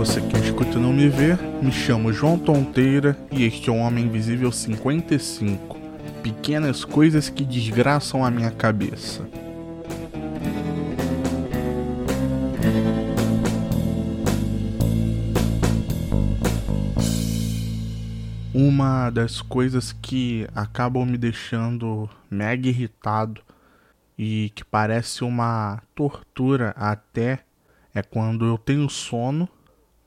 você que escuta não me vê, me chamo João Tonteira e este é o Homem Invisível 55. Pequenas coisas que desgraçam a minha cabeça. Uma das coisas que acabam me deixando mega irritado e que parece uma tortura até é quando eu tenho sono,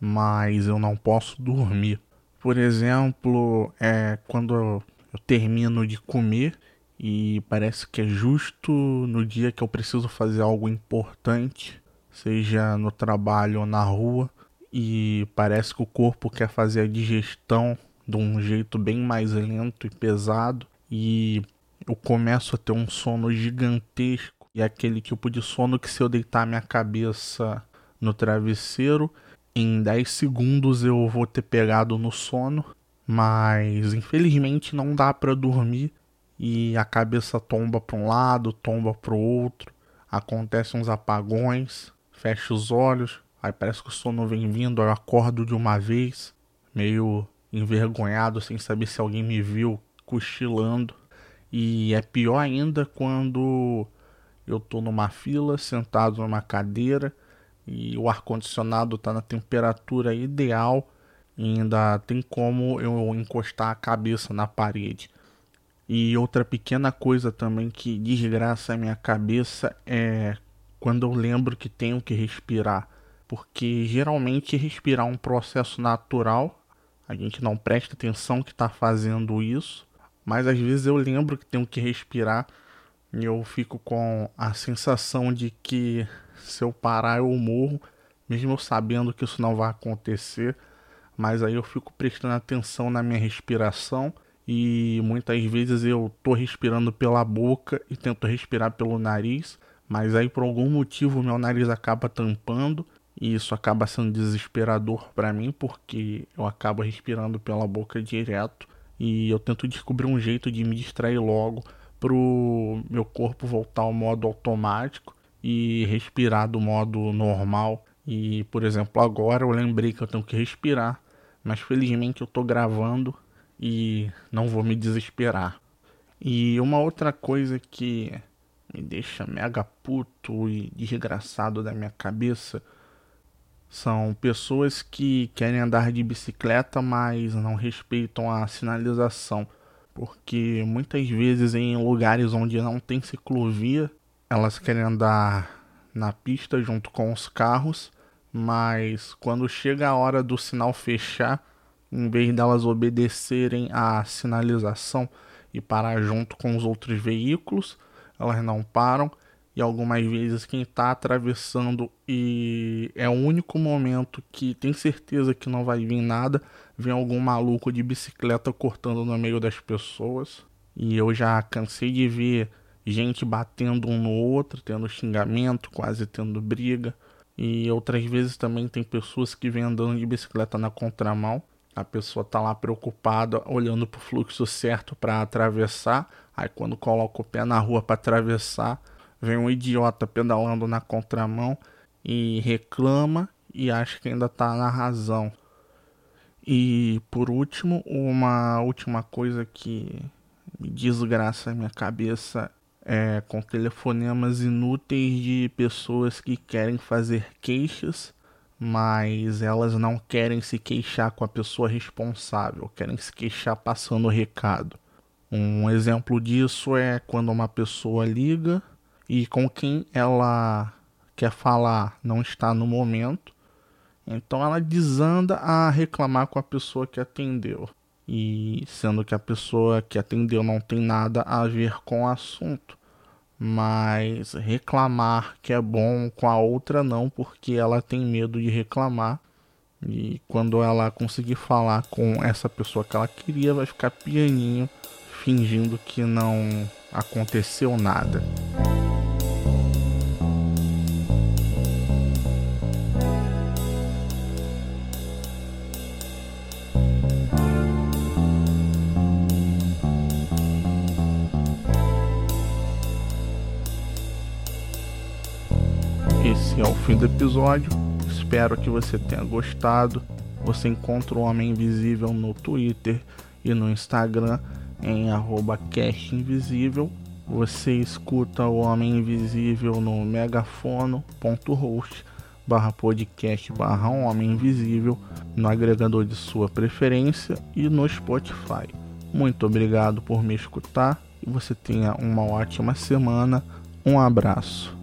mas eu não posso dormir. Por exemplo, é quando eu, termino de comer e parece que é justo no dia que eu preciso fazer algo importante, seja no trabalho ou na rua, e parece que o corpo quer fazer a digestão de um jeito bem mais lento e pesado, e eu começo a ter um sono gigantesco, e é aquele tipo de sono que se eu deitar minha cabeça no travesseiro. Em 10 segundos eu vou ter pegado no sono, mas infelizmente não dá para dormir e a cabeça tomba para um lado, tomba para o outro. Acontecem uns apagões, fecho os olhos, aí parece que o sono vem vindo, eu acordo de uma vez, meio envergonhado, sem saber se alguém me viu cochilando. E é pior ainda quando eu tô numa fila, sentado numa cadeira, e o ar-condicionado está na temperatura ideal ainda tem como eu encostar a cabeça na parede. E outra pequena coisa também que desgraça a minha cabeça é quando eu lembro que tenho que respirar. Porque geralmente respirar é um processo natural, a gente não presta atenção que está fazendo isso, mas às vezes eu lembro que tenho que respirar e eu fico com a sensação de que se eu parar eu morro, mesmo sabendo que isso não vai acontecer. Mas aí eu fico prestando atenção na minha respiração e muitas vezes eu tô respirando pela boca e tento respirar pelo nariz, mas aí por algum motivo meu nariz acaba tampando e isso acaba sendo desesperador para mim porque eu acabo respirando pela boca direto e eu tento descobrir um jeito de me distrair logo pro meu corpo voltar ao modo automático e respirar do modo normal. E, por exemplo, agora eu lembrei que eu tenho que respirar, mas felizmente eu tô gravando e não vou me desesperar. E uma outra coisa que me deixa mega puto e desgraçado da minha cabeça são pessoas que querem andar de bicicleta, mas não respeitam a sinalização. Porque muitas vezes em lugares onde não tem ciclovia, elas querem andar na pista junto com os carros, mas quando chega a hora do sinal fechar, em vez delas obedecerem à sinalização e parar junto com os outros veículos, elas não param e algumas vezes quem está atravessando e é o único momento que tem certeza que não vai vir nada, vem algum maluco de bicicleta cortando no meio das pessoas. E eu já cansei de ver gente batendo um no outro, tendo xingamento, quase tendo briga. E outras vezes também tem pessoas que vêm andando de bicicleta na contramão. A pessoa tá lá preocupada, olhando pro fluxo certo para atravessar. Aí quando coloca o pé na rua para atravessar, vem um idiota pedalando na contramão e reclama e acha que ainda tá na razão. E por último, uma última coisa que me desgraça a minha cabeça é, com telefonemas inúteis de pessoas que querem fazer queixas, mas elas não querem se queixar com a pessoa responsável, querem se queixar passando o recado. Um exemplo disso é quando uma pessoa liga e com quem ela quer falar não está no momento, então ela desanda a reclamar com a pessoa que atendeu e sendo que a pessoa que atendeu não tem nada a ver com o assunto. Mas reclamar que é bom com a outra não, porque ela tem medo de reclamar. E quando ela conseguir falar com essa pessoa que ela queria, vai ficar pianinho, fingindo que não aconteceu nada. Esse é o fim do episódio. Espero que você tenha gostado. Você encontra o Homem Invisível no Twitter e no Instagram em arroba Invisível. Você escuta o Homem Invisível no megafono.host barra podcast barra Homem Invisível no agregador de sua preferência e no Spotify. Muito obrigado por me escutar e você tenha uma ótima semana. Um abraço.